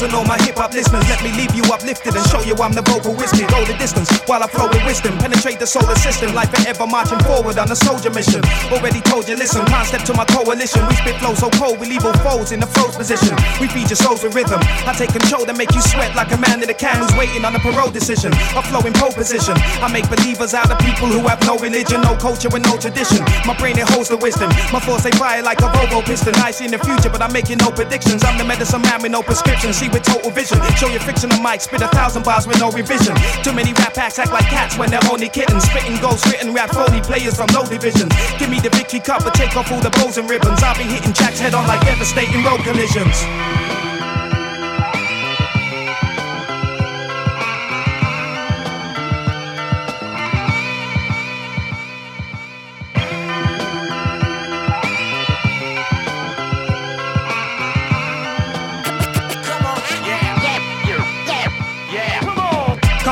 all my hop listeners. Let me leave you uplifted and show you I'm the vocal whiskey. Go the distance while I flow with wisdom. Penetrate the solar system like forever marching forward on a soldier mission. Already told you, listen, can't step to my coalition. We spit flow so cold, we leave all foes in the froze position. We feed your souls with rhythm. I take control to make you sweat like a man in a can who's waiting on a parole decision. A flow in pole position. I make believers out of people who have no religion, no culture, and no tradition. My brain, it holds the wisdom. My force, they fire like a Volvo piston. I see in the future, but I'm making no predictions. I'm the medicine man with no prescription. See with total vision. Show your fiction on mic, spit a thousand bars with no revision. Too many rap acts act like cats when they're only kittens. Spitting ghost written rap phony players from low divisions. Give me the Vicky cup, but take off all the bows and ribbons. I'll be hitting Jack's head on like devastating road collisions.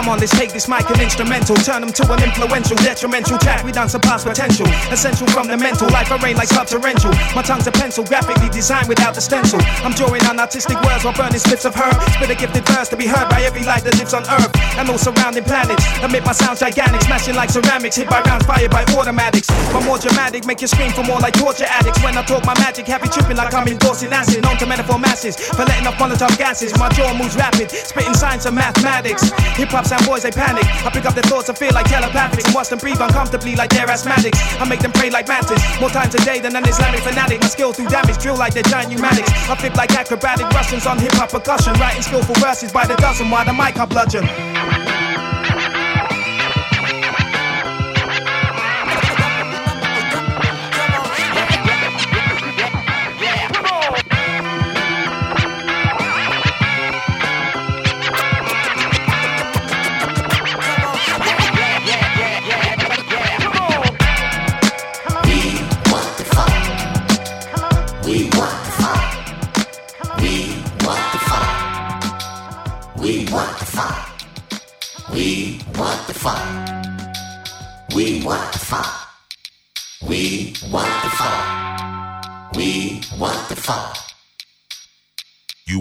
Come on, let's take this mic and instrumental, turn them to an influential, detrimental track. We done surpass potential, essential from the mental. Life I rain like subterranean. My tongue's a pencil, graphically designed without the stencil. I'm drawing on artistic words while burning slips of her. Spit a gifted verse to be heard by every life that lives on Earth and all surrounding planets. Amid my sounds gigantic, smashing like ceramics, hit by rounds fired by automatics. But more dramatic, make you scream for more like torture addicts. When I talk my magic, happy tripping like I'm endorsing acid. Known to metaphor masses for letting off Molotov gases. My jaw moves rapid, spitting science and mathematics. Hip hop sound boys, they panic. I pick up their thoughts and feel like telepathics and watch them breathe uncomfortably like they're asthmatics. I make them pray like mantis, more times a day than an Islamic fanatic. My skill through damage drill like they're giant pneumatics. I flip like acrobatic Russians on hip hop percussion, writing skillful verses by the dozen while the mic I bludgeon.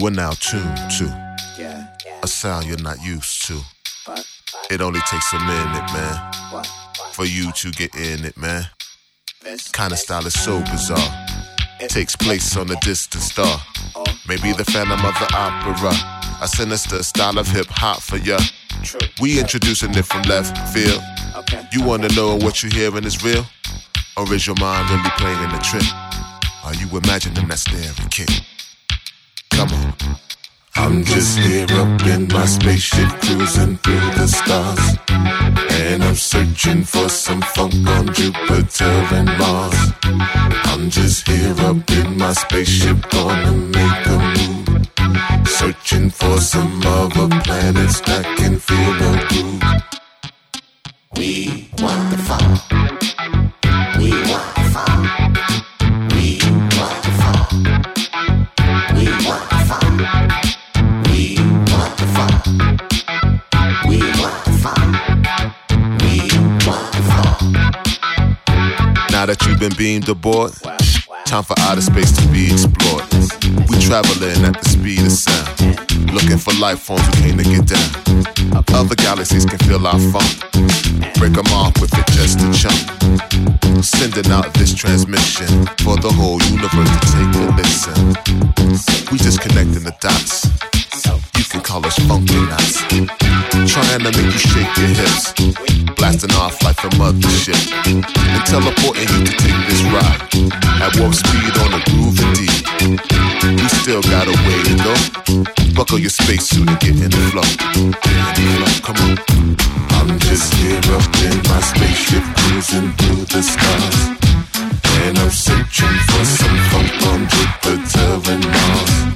Are now tuned to a sound you're not used to. It only takes a minute, man, for you to get in it, man. Kind of style is so bizarre. Takes place on a distant star. Maybe the Phantom of the Opera. A sinister style of hip hop for ya. We introducing it from left field. You wanna know what you're hearing is real? Or is your mind really playing the trick? Are you imagining that stereo kick? I'm just here up in my spaceship cruising through the stars. And I'm searching for some funk on Jupiter and Mars. I'm just here up in my spaceship gonna make a move. Searching for some other planets that can feel the groove. We want the fire. We want the fire. That you've been beamed aboard, time for outer space to be explored. We traveling at the speed of sound, looking for life forms we came to get down. Other galaxies can feel our funk, break them off with it just a chunk. Sending out this transmission for the whole universe to take a listen. We just connecting the dots. You can call us funky nuts. Trying to make you shake your hips. Blasting off like a mothership. And teleporting you to take this ride. At warp speed on a groovy deep. We still got a way to go. Buckle your spacesuit and get in the flow. Get in the flow. Come on. I'm just here up in my spaceship cruising through the stars. And I'm searching for some funk on Jupiter and Mars.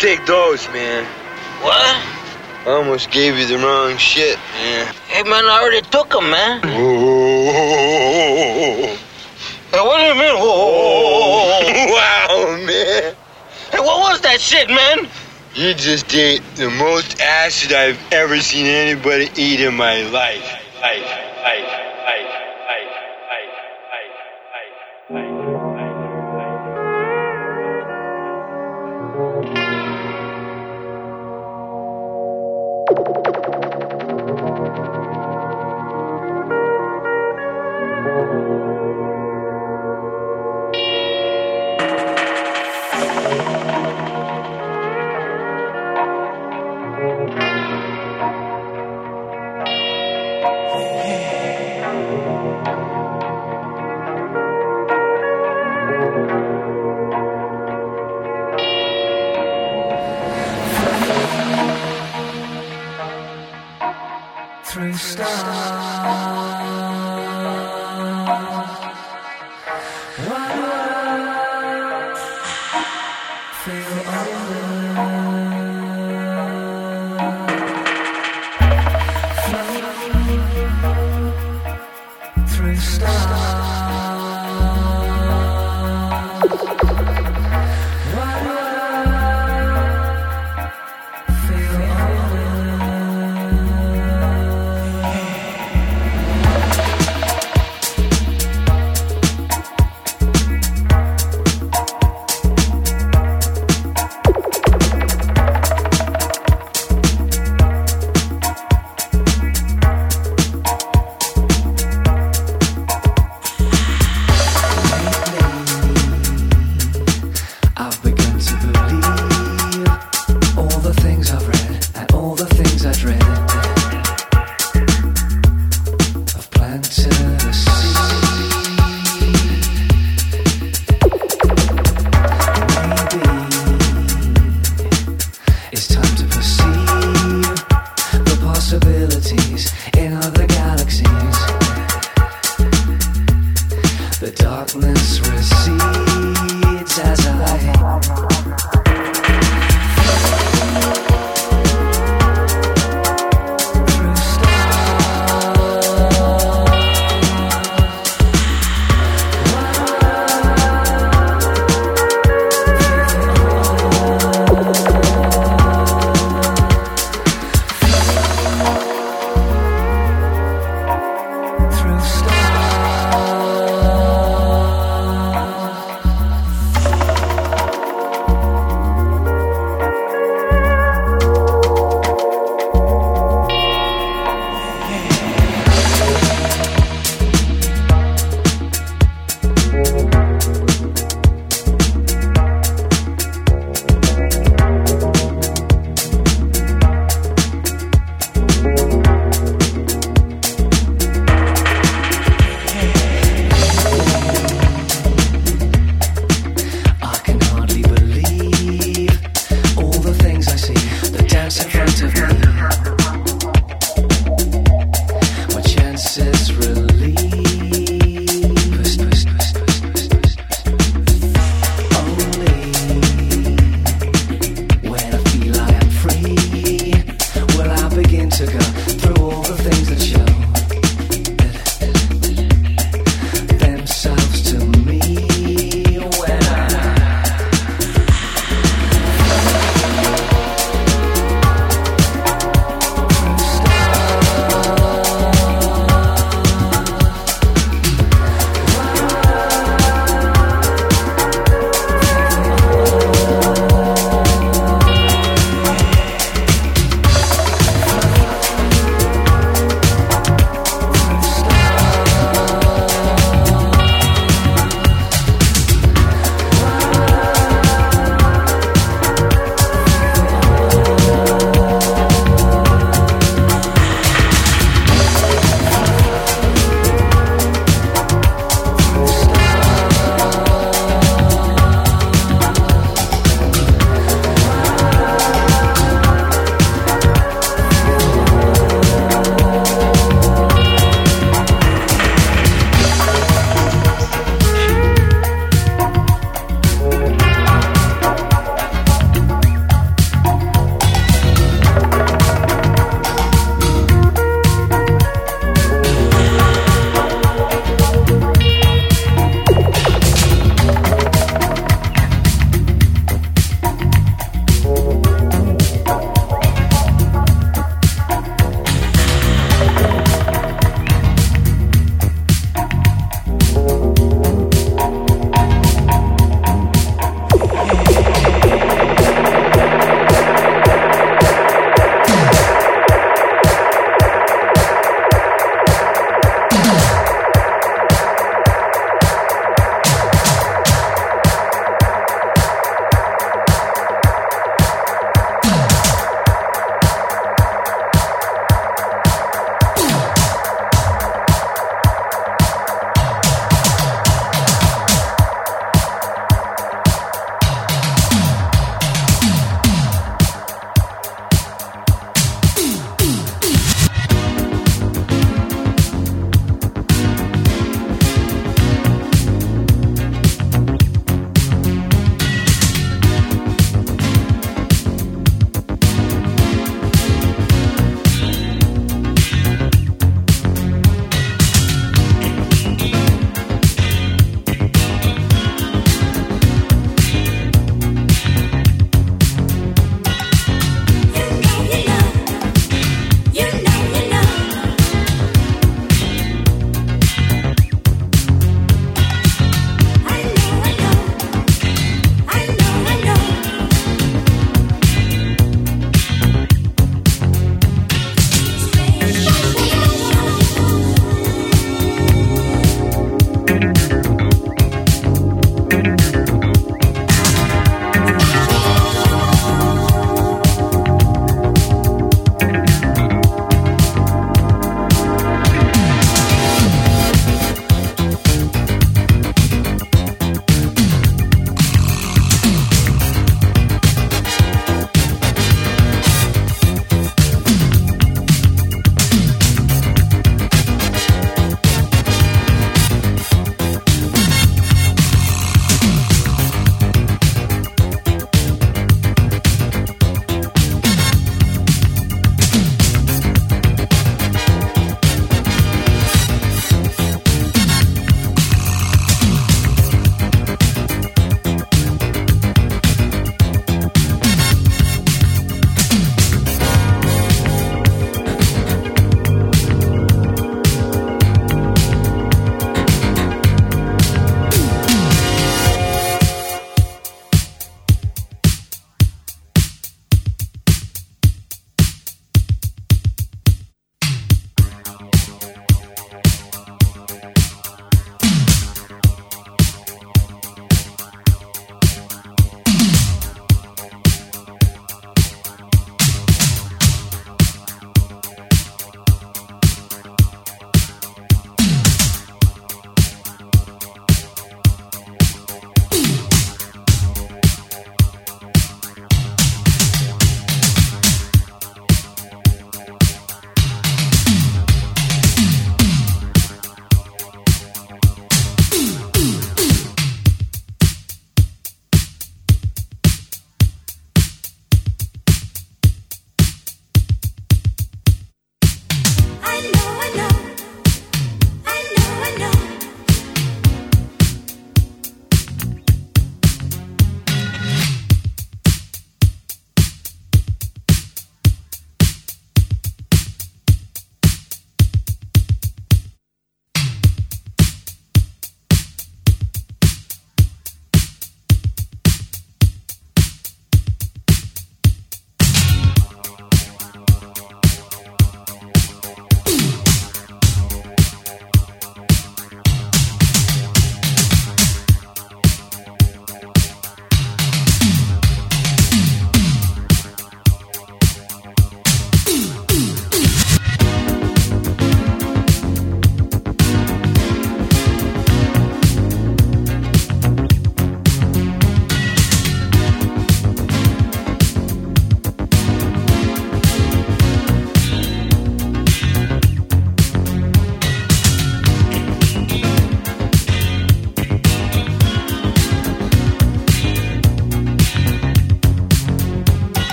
take those, man. What? I almost gave you the wrong shit, man. Hey, man, I already took them, man. Whoa. Hey, what do you mean? Wow, man. Hey, what was that shit, man? You just ate the most acid I've ever seen anybody eat in my life.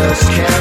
just can't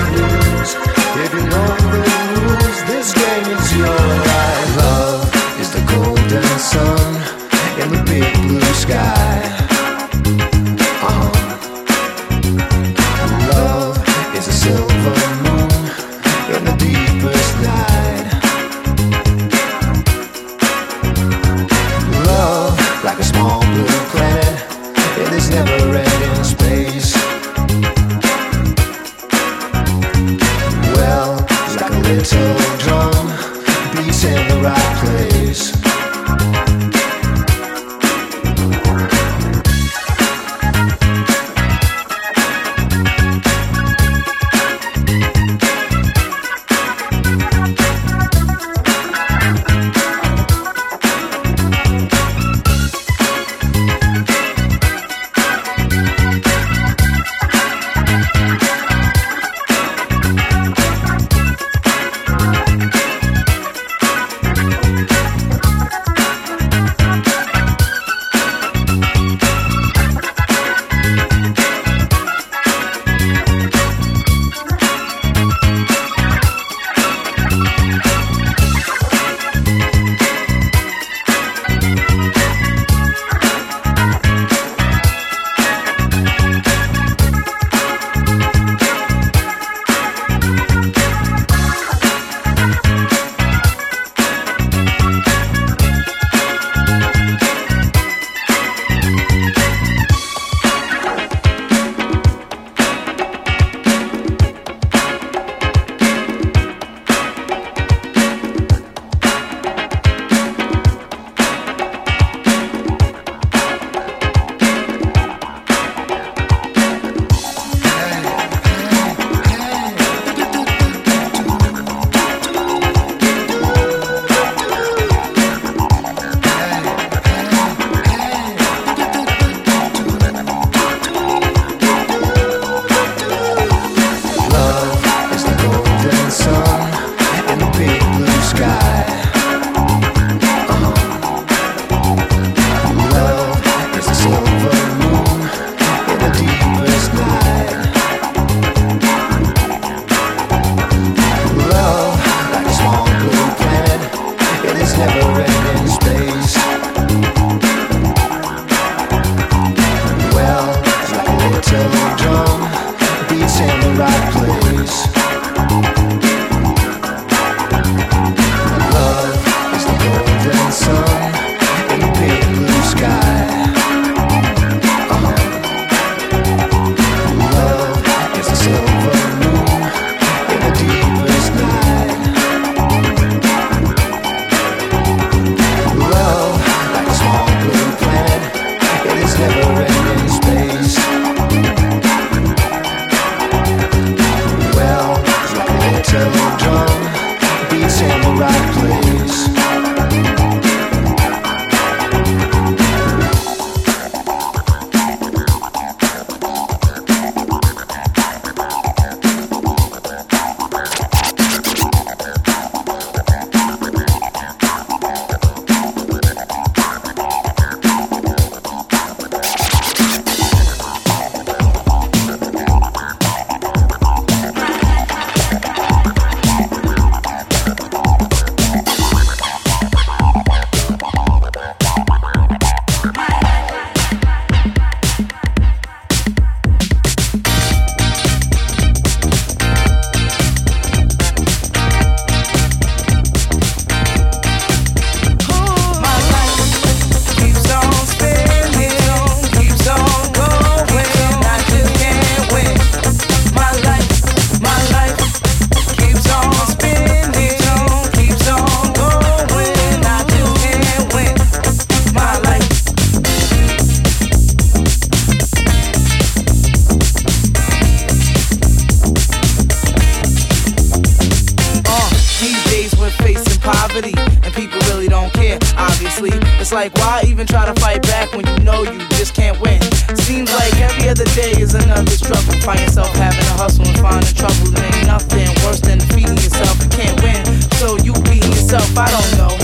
I don't know.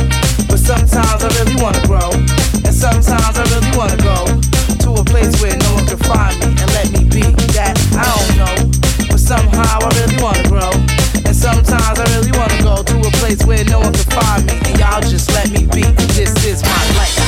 But sometimes I really wanna grow, and sometimes I really wanna go to a place where no one can find me and let me be that I don't know. But somehow I really wanna grow, and sometimes I really wanna go to a place where no one can find me, and y'all just let me be. This is my life.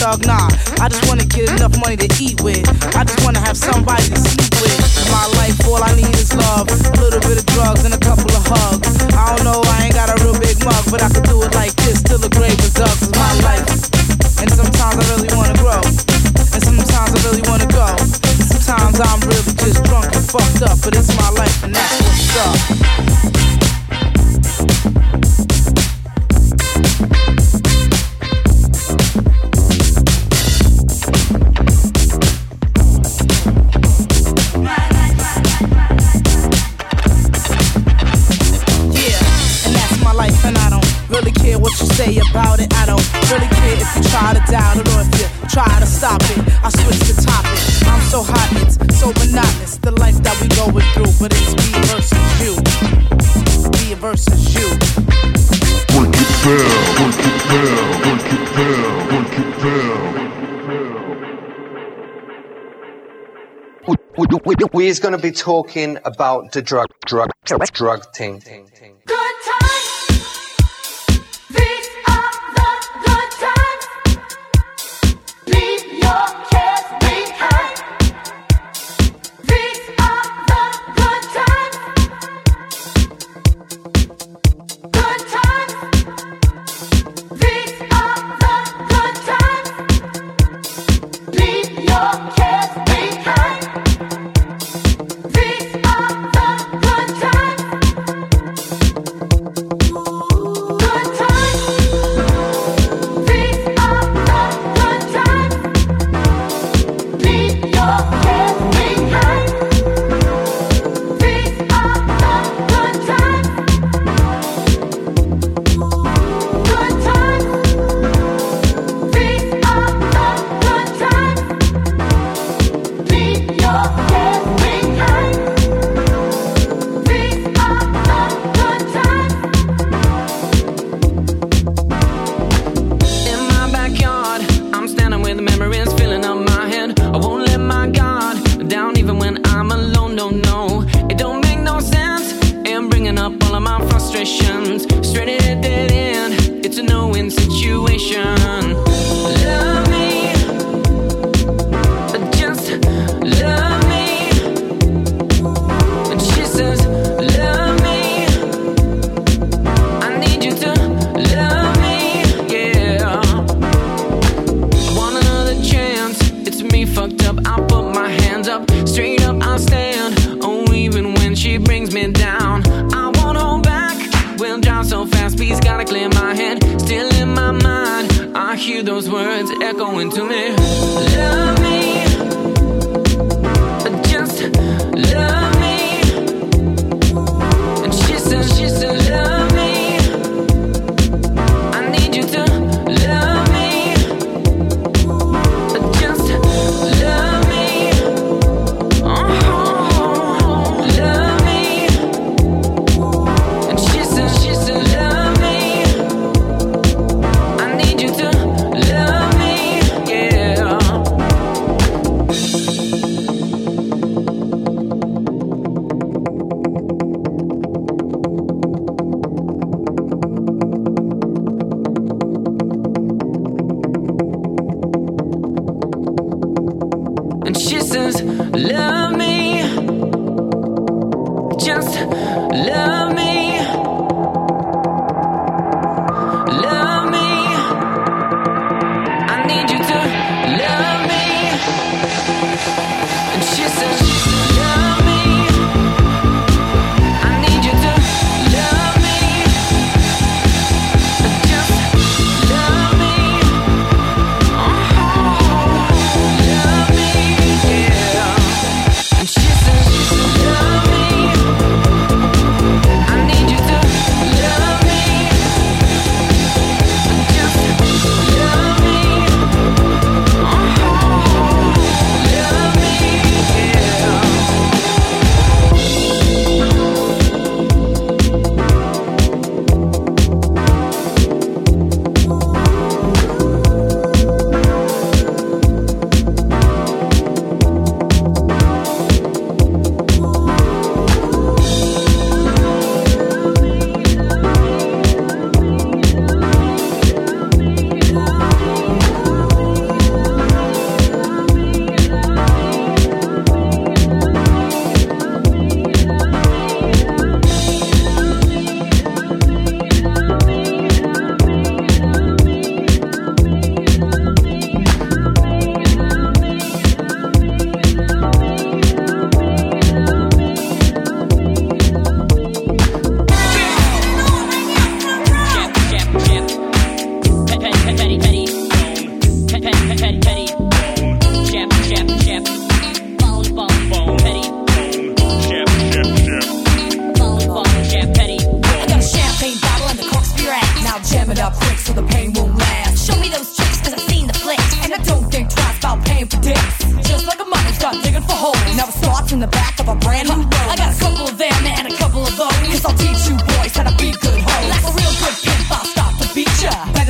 thug, nah. I just wanna get enough money to eat with. I just wanna have somebody to we, we, going to be talking about the drug, drug, drug, drug thing. thing, thing.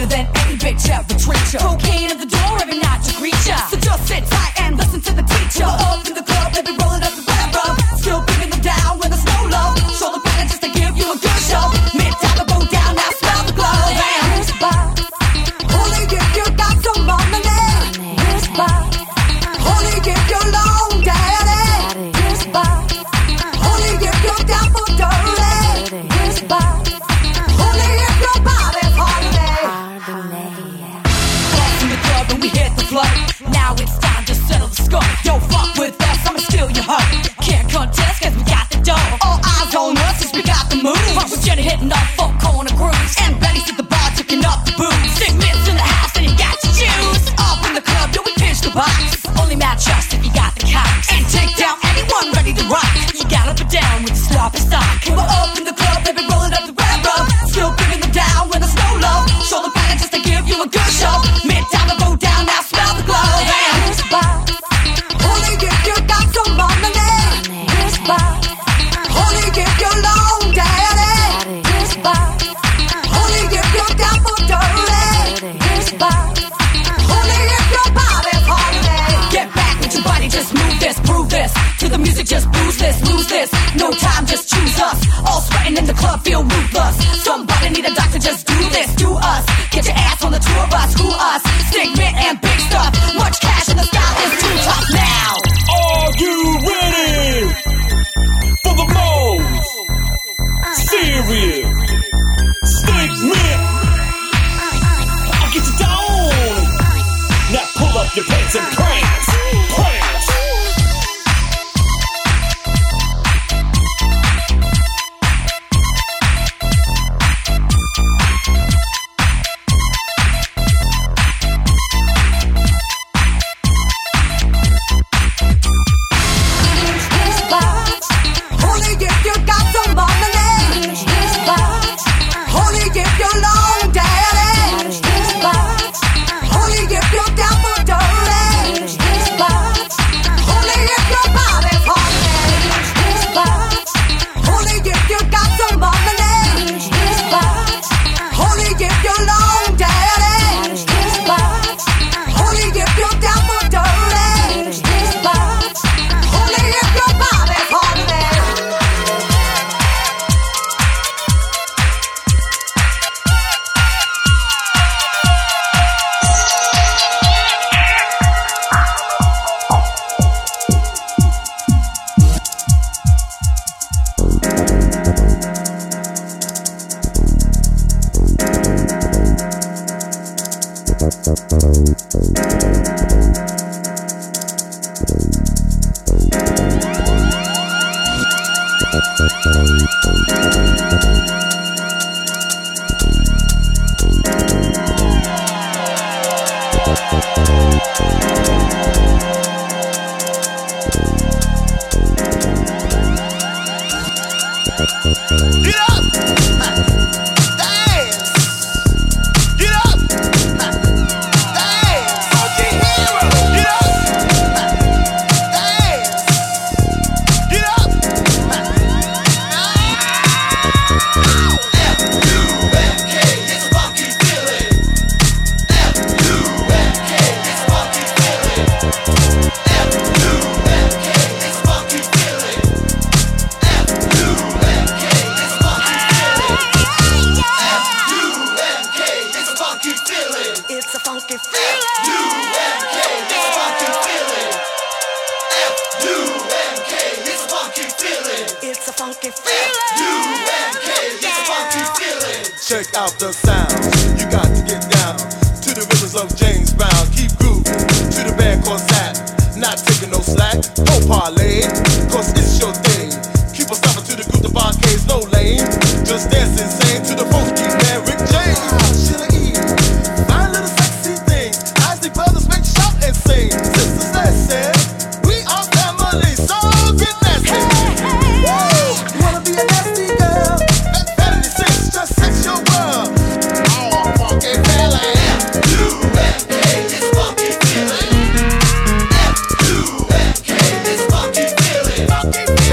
better than any bitch ever treat you. Cocaine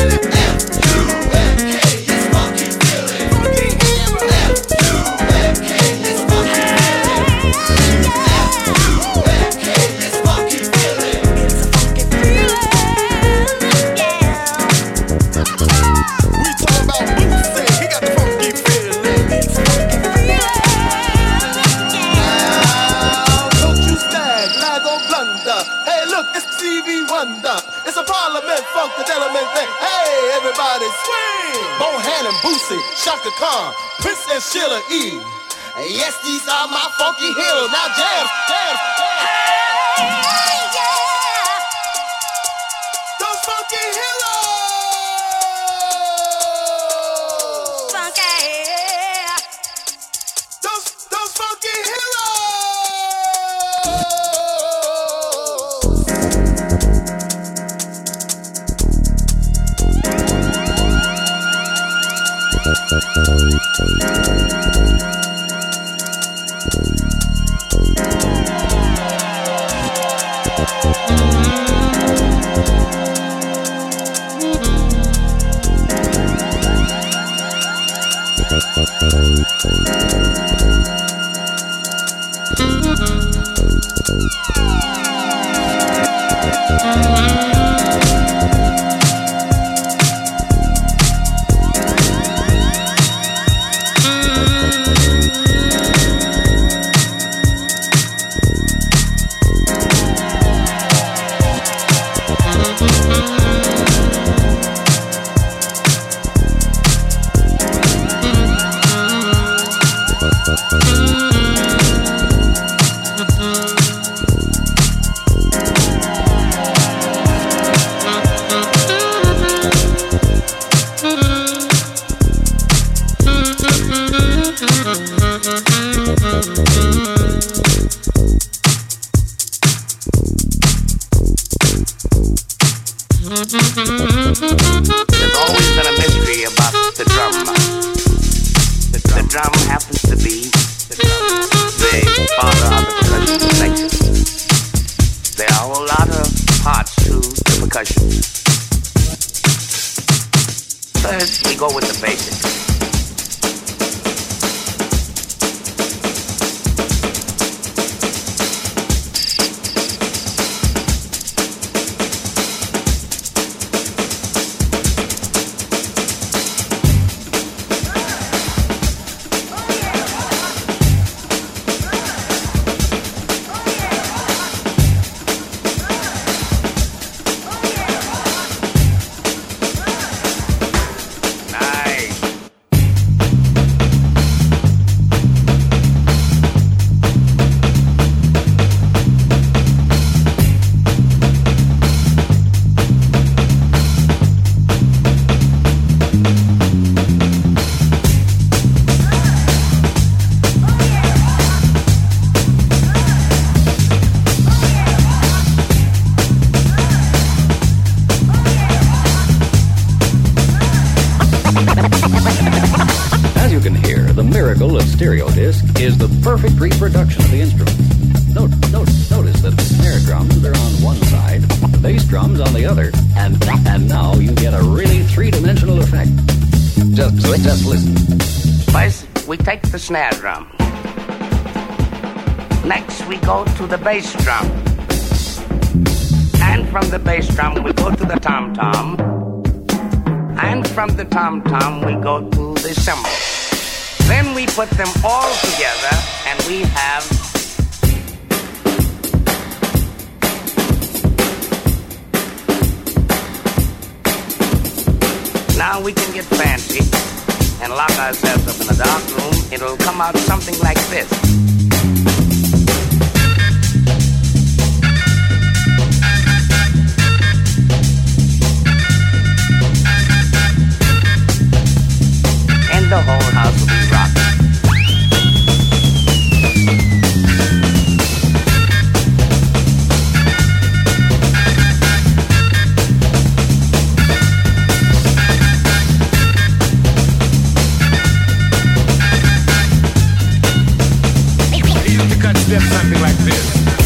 Yeah. go with the basics. touch them something like this.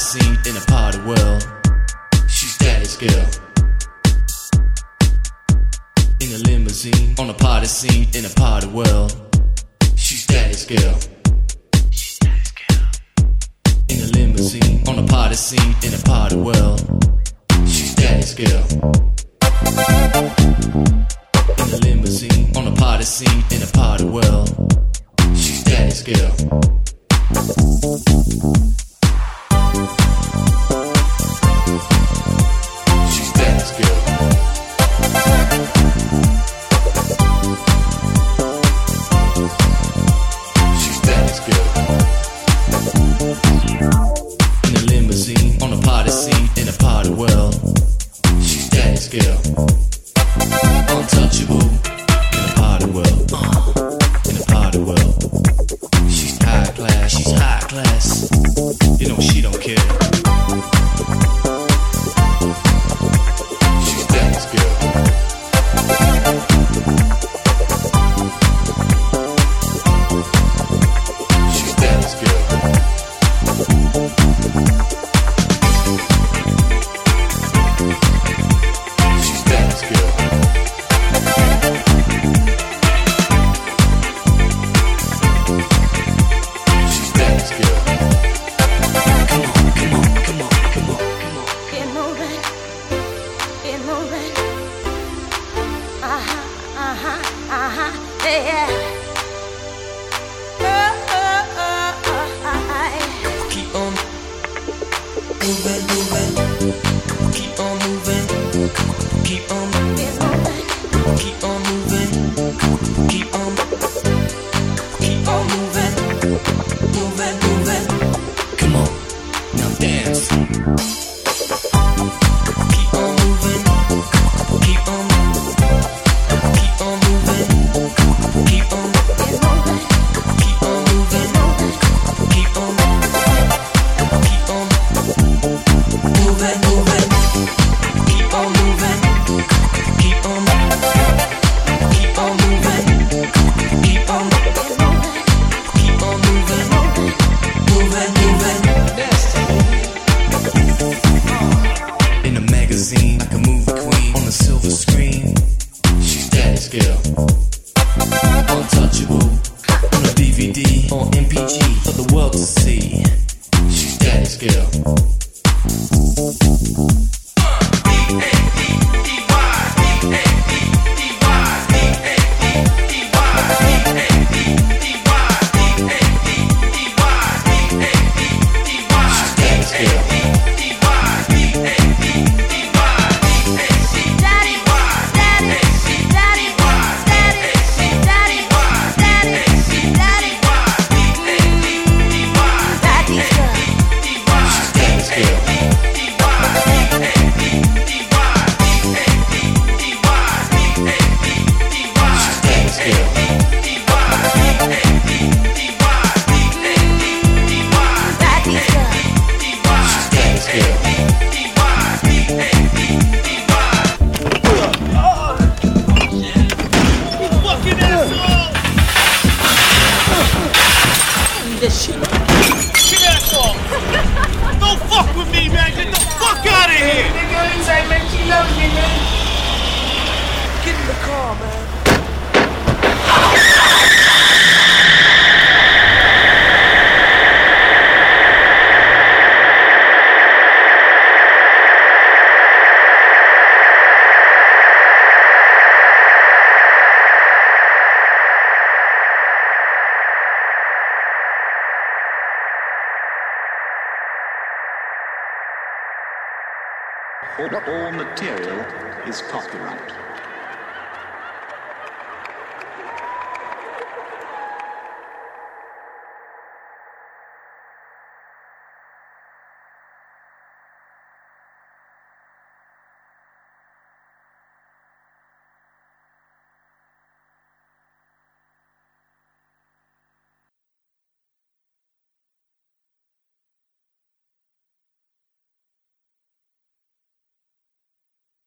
seen in a part of world. She's daddy's girl. In a limousine, on a party scene, in a part of world. She's daddy's girl. She's daddy's girl. In a limousine, on a party scene, in a part of world. She's daddy's girl. In a limousine, on a party scene, in a part of world. She's daddy's girl.